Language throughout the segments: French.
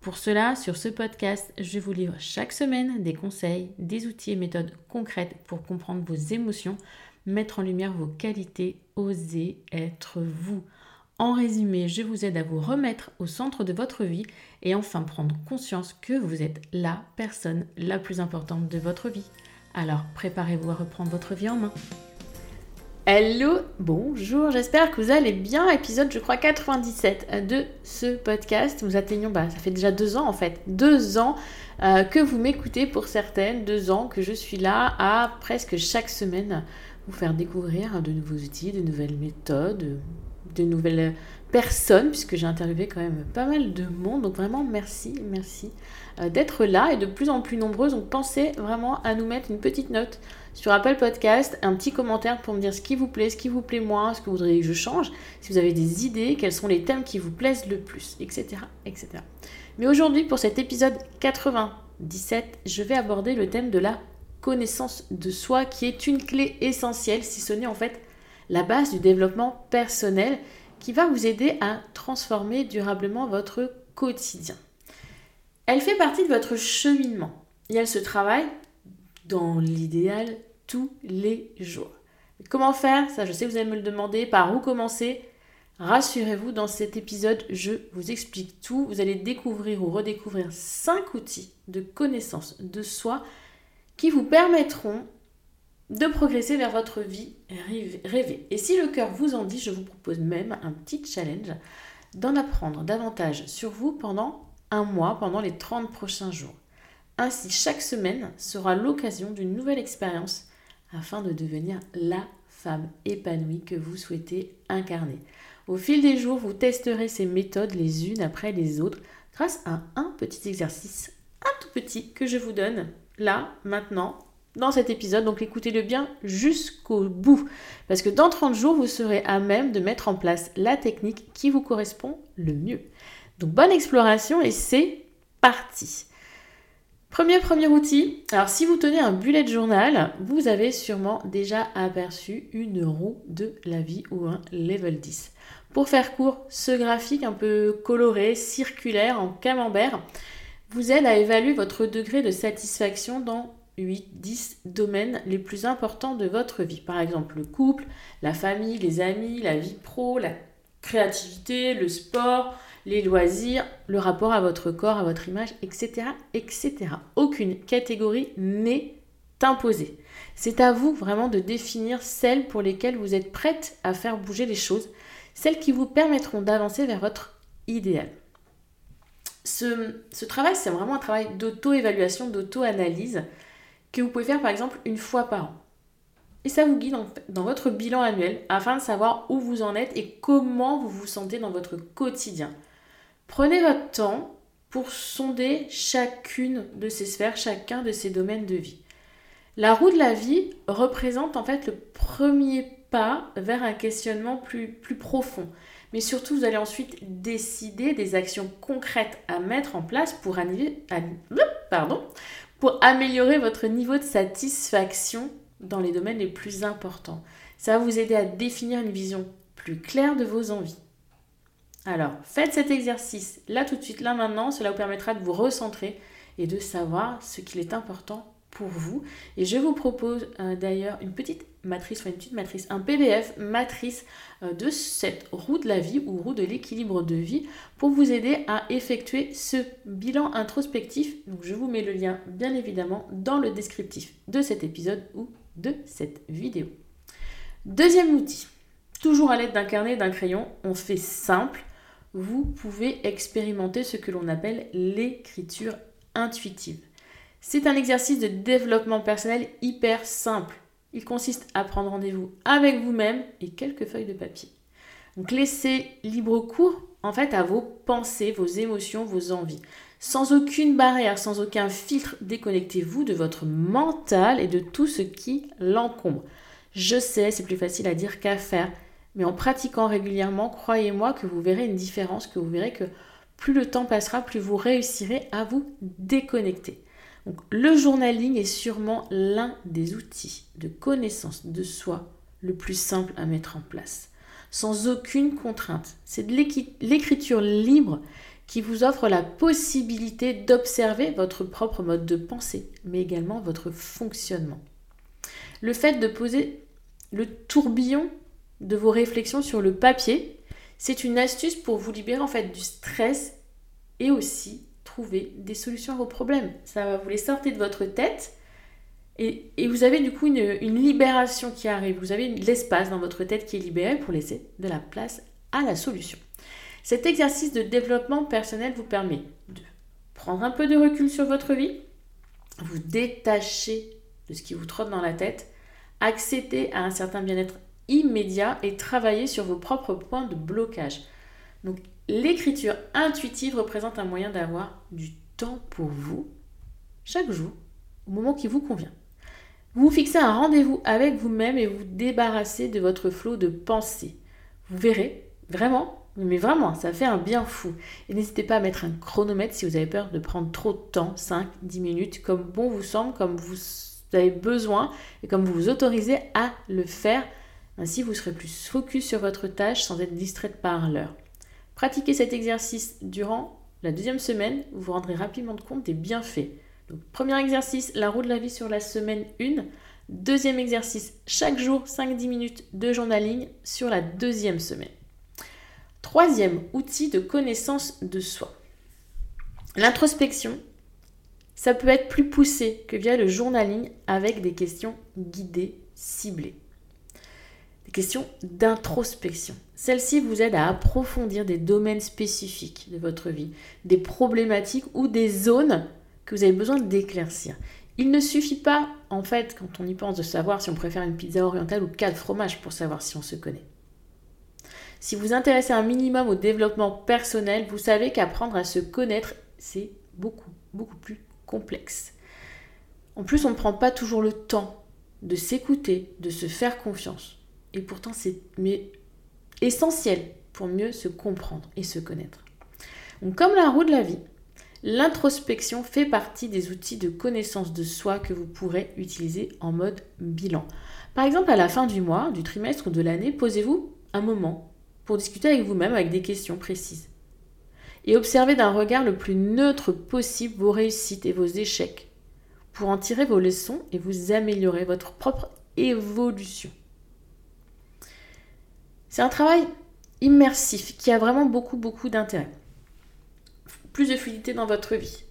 Pour cela, sur ce podcast, je vous livre chaque semaine des conseils, des outils et méthodes concrètes pour comprendre vos émotions, mettre en lumière vos qualités, oser être vous. En résumé, je vous aide à vous remettre au centre de votre vie et enfin prendre conscience que vous êtes la personne la plus importante de votre vie. Alors préparez-vous à reprendre votre vie en main. Hello, bonjour, j'espère que vous allez bien. Épisode, je crois, 97 de ce podcast. Nous atteignons, bah, ça fait déjà deux ans en fait, deux ans euh, que vous m'écoutez pour certaines, deux ans que je suis là à presque chaque semaine vous faire découvrir de nouveaux outils, de nouvelles méthodes, de nouvelles personnes, puisque j'ai interviewé quand même pas mal de monde. Donc vraiment, merci, merci euh, d'être là et de plus en plus nombreuses. Donc pensez vraiment à nous mettre une petite note sur Apple Podcast, un petit commentaire pour me dire ce qui vous plaît, ce qui vous plaît moins, ce que vous voudriez que je change, si vous avez des idées, quels sont les thèmes qui vous plaisent le plus, etc. etc. Mais aujourd'hui, pour cet épisode 97, je vais aborder le thème de la connaissance de soi qui est une clé essentielle, si ce n'est en fait la base du développement personnel qui va vous aider à transformer durablement votre quotidien. Elle fait partie de votre cheminement et elle se travaille dans l'idéal tous les jours. Comment faire? Ça, je sais que vous allez me le demander. Par où commencer? Rassurez-vous, dans cet épisode, je vous explique tout. Vous allez découvrir ou redécouvrir 5 outils de connaissance de soi qui vous permettront de progresser vers votre vie rêvée. Et si le cœur vous en dit, je vous propose même un petit challenge d'en apprendre davantage sur vous pendant un mois, pendant les 30 prochains jours. Ainsi, chaque semaine sera l'occasion d'une nouvelle expérience afin de devenir la femme épanouie que vous souhaitez incarner. Au fil des jours, vous testerez ces méthodes les unes après les autres grâce à un petit exercice, un tout petit que je vous donne là, maintenant, dans cet épisode. Donc écoutez-le bien jusqu'au bout. Parce que dans 30 jours, vous serez à même de mettre en place la technique qui vous correspond le mieux. Donc bonne exploration et c'est parti. Premier premier outil. Alors si vous tenez un bullet journal, vous avez sûrement déjà aperçu une roue de la vie ou un level 10. Pour faire court, ce graphique un peu coloré, circulaire, en camembert, vous aide à évaluer votre degré de satisfaction dans 8-10 domaines les plus importants de votre vie. Par exemple, le couple, la famille, les amis, la vie pro, la créativité, le sport, les loisirs, le rapport à votre corps, à votre image, etc. etc. Aucune catégorie n'est imposée. C'est à vous vraiment de définir celles pour lesquelles vous êtes prête à faire bouger les choses, celles qui vous permettront d'avancer vers votre idéal ce, travail, c'est vraiment un travail d'auto-évaluation, d'auto-analyse que vous pouvez faire par exemple une fois par an. Et ça vous guide dans votre bilan annuel afin de savoir où vous en êtes et comment vous vous sentez dans votre quotidien. Prenez votre temps pour sonder chacune de ces sphères, chacun de ces domaines de vie. La roue de la vie représente en fait le premier pas vers un questionnement plus, plus profond mais surtout vous allez ensuite décider des actions concrètes à mettre en place pour, pardon, pour améliorer votre niveau de satisfaction dans les domaines les plus importants. Ça va vous aider à définir une vision plus claire de vos envies. Alors, faites cet exercice là tout de suite, là maintenant, cela vous permettra de vous recentrer et de savoir ce qu'il est important pour vous. Et je vous propose euh, d'ailleurs une petite matrice, enfin une petite matrice, un PDF matrice euh, de cette roue de la vie ou roue de l'équilibre de vie pour vous aider à effectuer ce bilan introspectif. Je vous mets le lien bien évidemment dans le descriptif de cet épisode ou de cette vidéo. Deuxième outil. toujours à l'aide d'un carnet et d'un crayon, on fait simple, vous pouvez expérimenter ce que l'on appelle l'écriture intuitive. C'est un exercice de développement personnel hyper simple. Il consiste à prendre rendez-vous avec vous-même et quelques feuilles de papier. Donc laissez libre cours en fait à vos pensées, vos émotions, vos envies. Sans aucune barrière, sans aucun filtre, déconnectez-vous de votre mental et de tout ce qui l'encombre. Je sais, c'est plus facile à dire qu'à faire, mais en pratiquant régulièrement, croyez-moi que vous verrez une différence, que vous verrez que plus le temps passera, plus vous réussirez à vous déconnecter. Le journaling est sûrement l'un des outils de connaissance de soi le plus simple à mettre en place, sans aucune contrainte. C'est l'écriture libre qui vous offre la possibilité d'observer votre propre mode de pensée, mais également votre fonctionnement. Le fait de poser le tourbillon de vos réflexions sur le papier, c'est une astuce pour vous libérer en fait du stress et aussi trouver des solutions à vos problèmes. Ça va vous les sortir de votre tête et, vous avez du coup une, une, libération qui arrive. Vous avez de l'espace dans votre tête qui est libéré pour laisser de la place à la solution. Cet exercice de développement personnel vous permet de prendre un peu de recul sur votre vie, vous détacher de ce qui vous trotte dans la tête, accéder à un certain bien-être immédiat et travailler sur vos propres points de blocage. Donc l'écriture intuitive représente un moyen d'avoir du temps pour vous chaque jour au moment qui vous convient. Vous vous fixez un rendez-vous avec vous-même et vous débarrassez de votre flot de pensée. Vous verrez, vraiment, mais vraiment, ça fait un bien fou. Et n'hésitez pas à mettre un chronomètre si vous avez peur de prendre trop de temps, 5, 10 minutes, comme bon vous semble, comme vous avez besoin et comme vous vous autorisez à le faire ainsi, vous serez plus focus sur votre tâche sans être distraite par l'heure. Pratiquez cet exercice durant la deuxième semaine, vous vous rendrez rapidement compte des bienfaits. Premier exercice, la roue de la vie sur la semaine 1. Deuxième exercice, chaque jour 5-10 minutes de journaling sur la deuxième semaine. Troisième outil de connaissance de soi. L'introspection, ça peut être plus poussé que via le journaling avec des questions guidées, ciblées questions d'introspection. Celle-ci vous aide à approfondir des domaines spécifiques de votre vie, des problématiques ou des zones que vous avez besoin d'éclaircir. Il ne suffit pas, en fait, quand on y pense, de savoir si on préfère une pizza orientale ou quatre fromages pour savoir si on se connaît. Si vous intéressez un minimum au développement personnel, vous savez qu'apprendre à se connaître, c'est beaucoup, beaucoup plus complexe. En plus, on ne prend pas toujours le temps de s'écouter, de se faire confiance. Et pourtant, c'est essentiel pour mieux se comprendre et se connaître. Donc, comme la roue de la vie, l'introspection fait partie des outils de connaissance de soi que vous pourrez utiliser en mode bilan. Par exemple, à la fin du mois, du trimestre ou de l'année, posez-vous un moment pour discuter avec vous-même avec des questions précises. Et observez d'un regard le plus neutre possible vos réussites et vos échecs pour en tirer vos leçons et vous améliorer votre propre évolution. C'est un travail immersif qui a vraiment beaucoup, beaucoup d'intérêt. Plus de fluidité dans votre vie,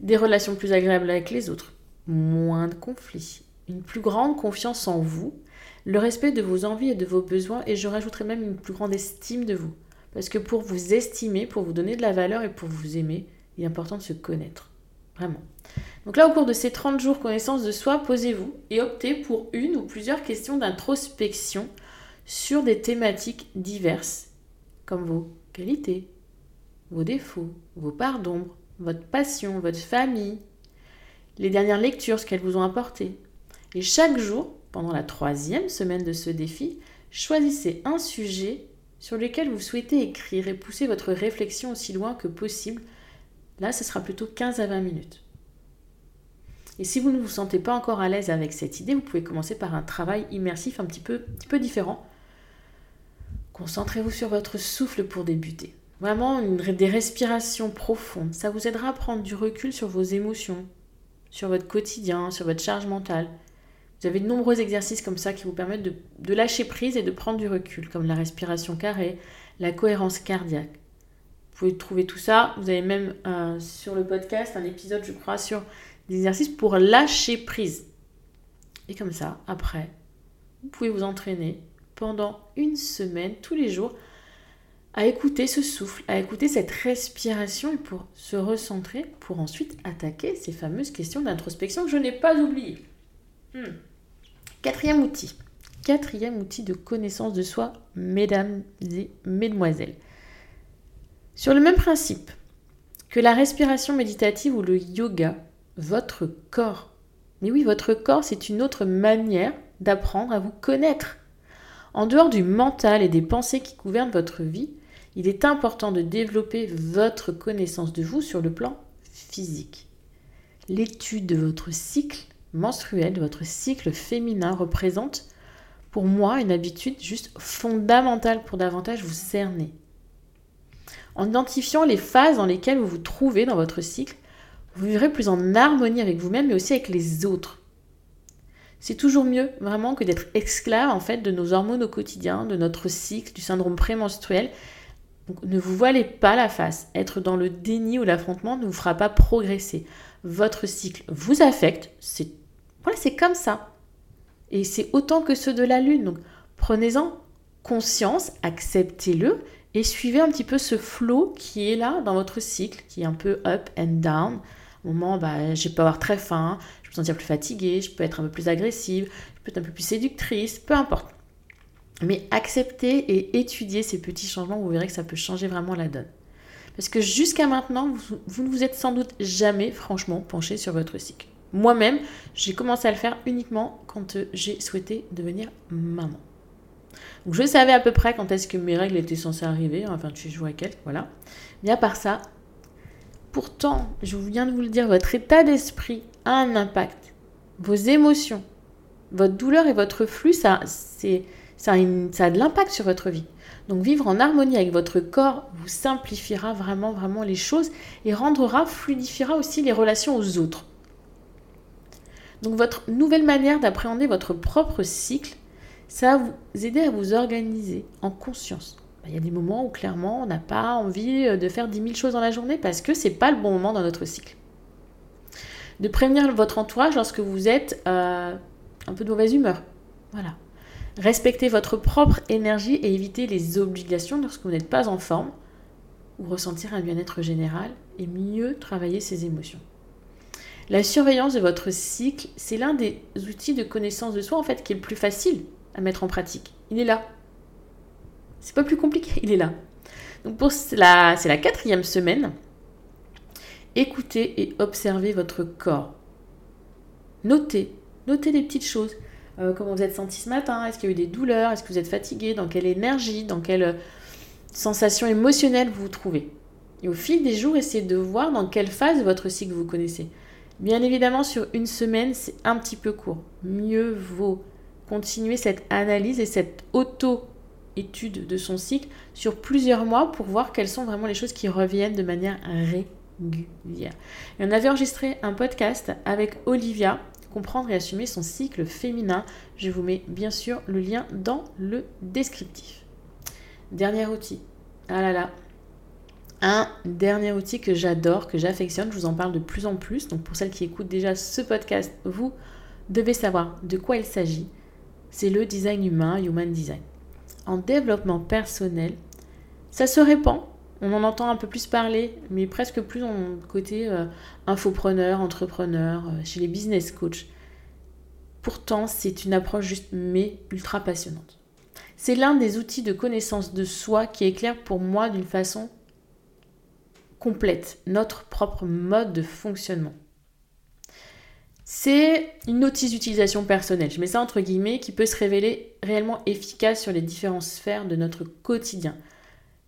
des relations plus agréables avec les autres, moins de conflits, une plus grande confiance en vous, le respect de vos envies et de vos besoins, et je rajouterai même une plus grande estime de vous. Parce que pour vous estimer, pour vous donner de la valeur et pour vous aimer, il est important de se connaître. Vraiment. Donc là, au cours de ces 30 jours connaissance de soi, posez-vous et optez pour une ou plusieurs questions d'introspection sur des thématiques diverses, comme vos qualités, vos défauts, vos parts d'ombre, votre passion, votre famille, les dernières lectures, ce qu'elles vous ont apporté. Et chaque jour, pendant la troisième semaine de ce défi, choisissez un sujet sur lequel vous souhaitez écrire et pousser votre réflexion aussi loin que possible. Là, ce sera plutôt 15 à 20 minutes. Et si vous ne vous sentez pas encore à l'aise avec cette idée, vous pouvez commencer par un travail immersif un petit peu, un petit peu différent Concentrez-vous sur votre souffle pour débuter. Vraiment des respirations profondes. Ça vous aidera à prendre du recul sur vos émotions, sur votre quotidien, sur votre charge mentale. Vous avez de nombreux exercices comme ça qui vous permettent de, lâcher prise et de prendre du recul, comme la respiration carrée, la cohérence cardiaque. Vous pouvez trouver tout ça. Vous avez même euh, sur le podcast un épisode, je crois, sur des exercices pour lâcher prise. Et comme ça, après, vous pouvez vous entraîner pendant une semaine, tous les jours, à écouter ce souffle, à écouter cette respiration et pour se recentrer, pour ensuite attaquer ces fameuses questions d'introspection que je n'ai pas oubliées. Hmm. Quatrième outil. Quatrième outil de connaissance de soi, mesdames et mesdemoiselles. Sur le même principe que la respiration méditative ou le yoga, votre corps, mais oui, votre corps, c'est une autre manière d'apprendre à vous connaître. En dehors du mental et des pensées qui gouvernent votre vie, il est important de développer votre connaissance de vous sur le plan physique. L'étude de votre cycle menstruel, de votre cycle féminin représente pour moi une habitude juste fondamentale pour davantage vous cerner. En identifiant les phases dans lesquelles vous vous trouvez dans votre cycle, vous vivrez plus en harmonie avec vous-même mais aussi avec les autres. C'est toujours mieux vraiment que d'être esclave en fait de nos hormones au quotidien, de notre cycle, du syndrome prémenstruel ne vous voilez pas la face. Être dans le déni ou l'affrontement ne vous fera pas progresser. Votre cycle vous affecte. C'est voilà, c'est comme ça. Et c'est autant que ceux de la Lune. Donc prenez-en conscience, acceptez-le et suivez un petit peu ce flow qui est là dans votre cycle, qui est un peu up and down. Au moment, bah, je peux avoir très faim, je peux me sentir plus fatiguée, je peux être un peu plus agressive, je peux être un peu plus séductrice, peu importe. Mais accepter et étudier ces petits changements, vous verrez que ça peut changer vraiment la donne. Parce que jusqu'à maintenant, vous, ne vous êtes sans doute jamais franchement penché sur votre cycle. Moi-même, j'ai commencé à le faire uniquement quand euh, j'ai souhaité devenir maman. Donc je savais à peu près quand est-ce que mes règles étaient censées arriver, enfin tu joues avec elles, voilà. Mais à part ça, pourtant, je viens de vous le dire, votre état d'esprit a un impact. Vos émotions, votre douleur et votre flux, ça, c'est ça a, de l'impact sur votre vie. Donc vivre en harmonie avec votre corps vous simplifiera vraiment, vraiment les choses et rendra, fluidifiera aussi les relations aux autres. Donc votre nouvelle manière d'appréhender votre propre cycle, ça va vous aider à vous organiser en conscience. Il y a des moments où clairement on n'a pas envie euh, de faire 10 000 choses dans la journée parce que c'est pas le bon moment dans notre cycle. De prévenir votre entourage lorsque vous êtes euh, un peu de mauvaise humeur. Voilà. Respectez votre propre énergie et évitez les obligations lorsque vous n'êtes pas en forme ou ressentir un bien-être général et mieux travailler ses émotions. La surveillance de votre cycle, c'est l'un des outils de connaissance de soi en fait qui est le plus facile à mettre en pratique. Il est là. C'est pas plus compliqué, il est là. Donc pour cela, c'est la quatrième semaine. Écoutez et observez votre corps. Notez, notez les petites choses. Euh, comment vous êtes senti ce matin, est-ce qu'il y a eu des douleurs, est-ce que vous êtes fatigué, dans quelle énergie, dans quelle euh, sensation émotionnelle vous vous trouvez? Et au fil des jours, essayez de voir dans quelle phase de votre cycle vous connaissez. Bien évidemment, sur une semaine, c'est un petit peu court. Mieux vaut continuer cette analyse et cette auto-étude de son cycle sur plusieurs mois pour voir quelles sont vraiment les choses qui reviennent de manière régulière. Et on avait enregistré un podcast avec Olivia comprendre et assumer son cycle féminin. Je vous mets bien sûr le lien dans le descriptif. Dernier outil. Ah là là. Un dernier outil que j'adore, que j'affectionne, je vous en parle de plus en plus. Donc pour celles qui écoutent déjà ce podcast, vous devez savoir de quoi il s'agit. C'est le design humain, human design. En développement personnel, ça se répand on en entend un peu plus parler, mais presque plus en côté euh, infopreneur, entrepreneur, euh, chez les business coachs. Pourtant, c'est une approche juste mais ultra passionnante. C'est l'un des outils de connaissance de soi qui éclaire pour moi d'une façon complète notre propre mode de fonctionnement. C'est une notice d'utilisation personnelle, je mets ça entre guillemets, qui peut se révéler réellement efficace sur les différentes sphères de notre quotidien.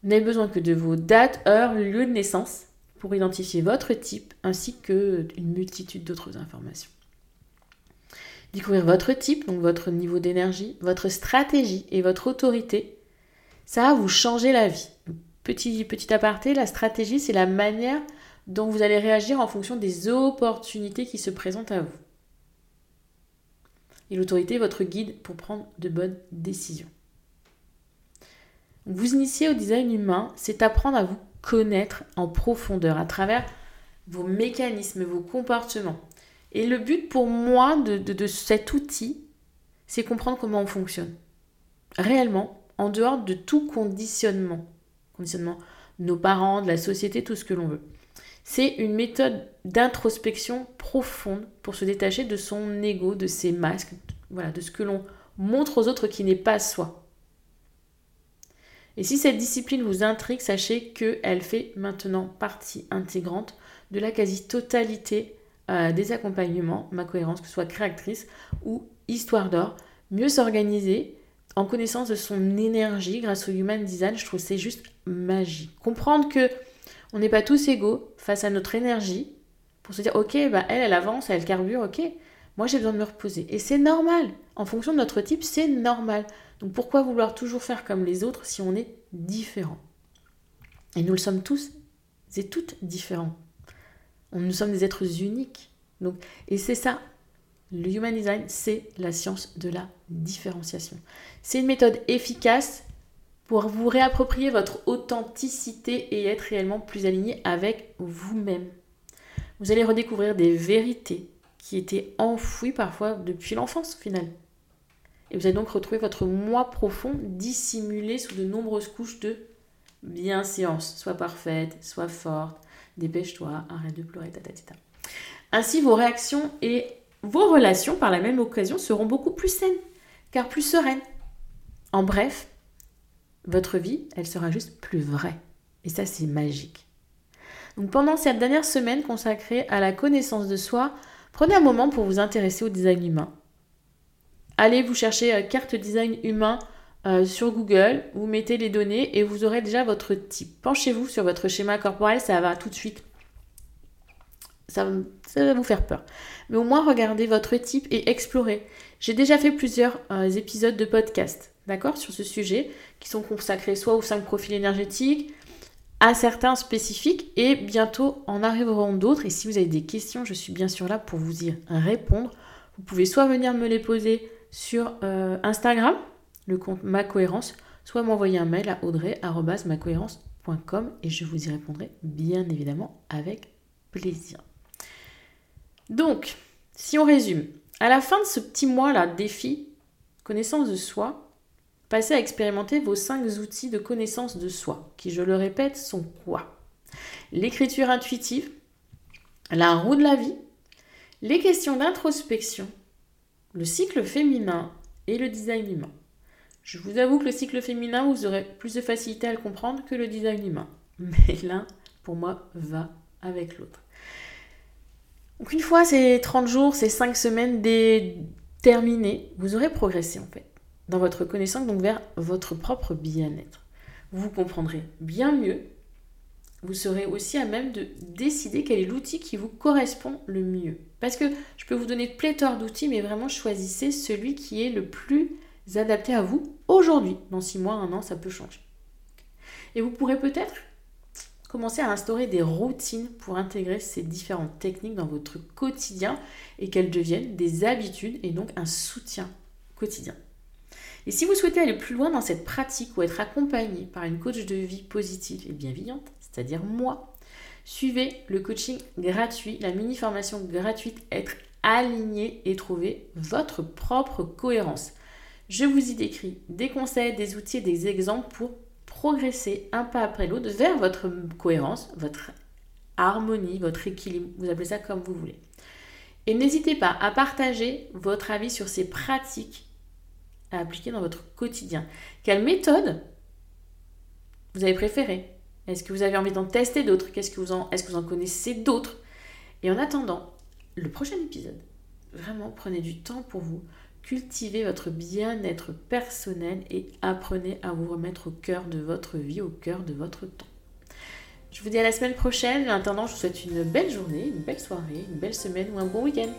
Vous n'avez besoin que de vos dates, heures, lieux de naissance pour identifier votre type ainsi qu'une multitude d'autres informations. Découvrir votre type, donc votre niveau d'énergie, votre stratégie et votre autorité, ça va vous changer la vie. Petit, petit aparté, la stratégie, c'est la manière dont vous allez réagir en fonction des opportunités qui se présentent à vous. Et l'autorité, votre guide pour prendre de bonnes décisions. Vous initier au design humain, c'est apprendre à vous connaître en profondeur à travers vos mécanismes, vos comportements. Et le but pour moi de, cet outil, c'est comprendre comment on fonctionne. réellement en dehors de tout conditionnement. Conditionnement nos parents, de la société, tout ce que l'on veut. C'est une méthode d'introspection profonde pour se détacher de son ego, de ses masques, voilà, de ce que l'on montre aux autres qui n'est pas soi. Et si cette discipline vous intrigue, sachez qu'elle fait maintenant partie intégrante de la quasi-totalité euh, des accompagnements, ma cohérence, que ce soit créatrice ou histoire d'or. Mieux s'organiser en connaissance de son énergie grâce au Human Design, je trouve c'est juste magique. Comprendre que on n'est pas tous égaux face à notre énergie pour se dire ok bah elle elle avance elle carbure ok. Moi j'ai besoin de me reposer. Et c'est normal. En fonction de notre type c'est normal. Donc pourquoi vouloir toujours faire comme les autres si on est différent? Et nous le sommes tous et toutes différents. Nous sommes des êtres uniques. Donc et c'est ça. Le Human Design c'est la science de la différenciation. C'est une méthode efficace pour vous réapproprier votre authenticité et être réellement plus aligné avec vous-même. Vous allez redécouvrir des vérités qui étaient enfouies parfois depuis l'enfance au final. Et vous allez donc retrouver votre moi profond dissimulé sous de nombreuses couches de bienséance. Sois parfaite, sois forte, dépêche-toi, arrête de pleurer, tatatata. Ainsi, vos réactions et vos relations par la même occasion seront beaucoup plus saines, car plus sereines. En bref, votre vie, elle sera juste plus vraie. Et ça, c'est magique. Donc pendant cette dernière semaine consacrée à la connaissance de soi, prenez un moment pour vous intéresser au design humain. Allez vous chercher euh, carte design humain euh, sur Google, vous mettez les données et vous aurez déjà votre type. Penchez-vous sur votre schéma corporel, ça va tout de suite. Ça, va vous faire peur. Mais au moins regardez votre type et explorez. J'ai déjà fait plusieurs euh, épisodes de podcast d'accord, sur ce sujet, qui sont consacrés soit aux cinq profils énergétiques, à certains spécifiques, et bientôt en arriveront d'autres. Et si vous avez des questions, je suis bien sûr là pour vous y répondre. Vous pouvez soit venir me les poser sur euh, Instagram, le compte Ma Cohérence, soit m'envoyer un mail à audrey.macohérence.com et je vous y répondrai bien évidemment avec plaisir. Donc, si on résume, à la fin de ce petit mois-là, défi, connaissance de soi, Passez à expérimenter vos cinq outils de connaissance de soi, qui, je le répète, sont quoi? L'écriture intuitive, la roue de la vie, les questions d'introspection, le cycle féminin et le design humain. Je vous avoue que le cycle féminin, vous aurez plus de facilité à le comprendre que le design humain. Mais l'un, pour moi, va avec l'autre. Donc une fois ces 30 jours, ces 5 semaines terminées, vous aurez progressé en fait dans votre connaissance, donc vers votre propre bien-être. Vous comprendrez bien mieux. Vous serez aussi à même de décider quel est l'outil qui vous correspond le mieux. Parce que je peux vous donner pléthore d'outils, mais vraiment choisissez celui qui est le plus adapté à vous aujourd'hui. Dans six mois, un an, ça peut changer. Et vous pourrez peut-être commencer à instaurer des routines pour intégrer ces différentes techniques dans votre quotidien et qu'elles deviennent des habitudes et donc un soutien quotidien. Et si vous souhaitez aller plus loin dans cette pratique ou être accompagné par une coach de vie positive et bienveillante, c'est-à-dire moi, suivez le coaching gratuit, la mini-formation gratuite Être aligné et trouver votre propre cohérence. Je vous y décris des conseils, des outils et des exemples pour progresser un pas après l'autre vers votre cohérence, votre harmonie, votre équilibre, vous appelez ça comme vous voulez. Et n'hésitez pas à partager votre avis sur ces pratiques appliquer dans votre quotidien. Quelle méthode vous avez préférée? Est-ce que vous avez envie d'en tester d'autres? Qu'est-ce que vous en, Est-ce que vous en connaissez d'autres? Et en attendant, le prochain épisode, vraiment prenez du temps pour vous, cultivez votre bien-être personnel et apprenez à vous remettre au cœur de votre vie, au cœur de votre temps. Je vous dis à la semaine prochaine. En attendant, je vous souhaite une belle journée, une belle soirée, une belle semaine ou un bon week-end.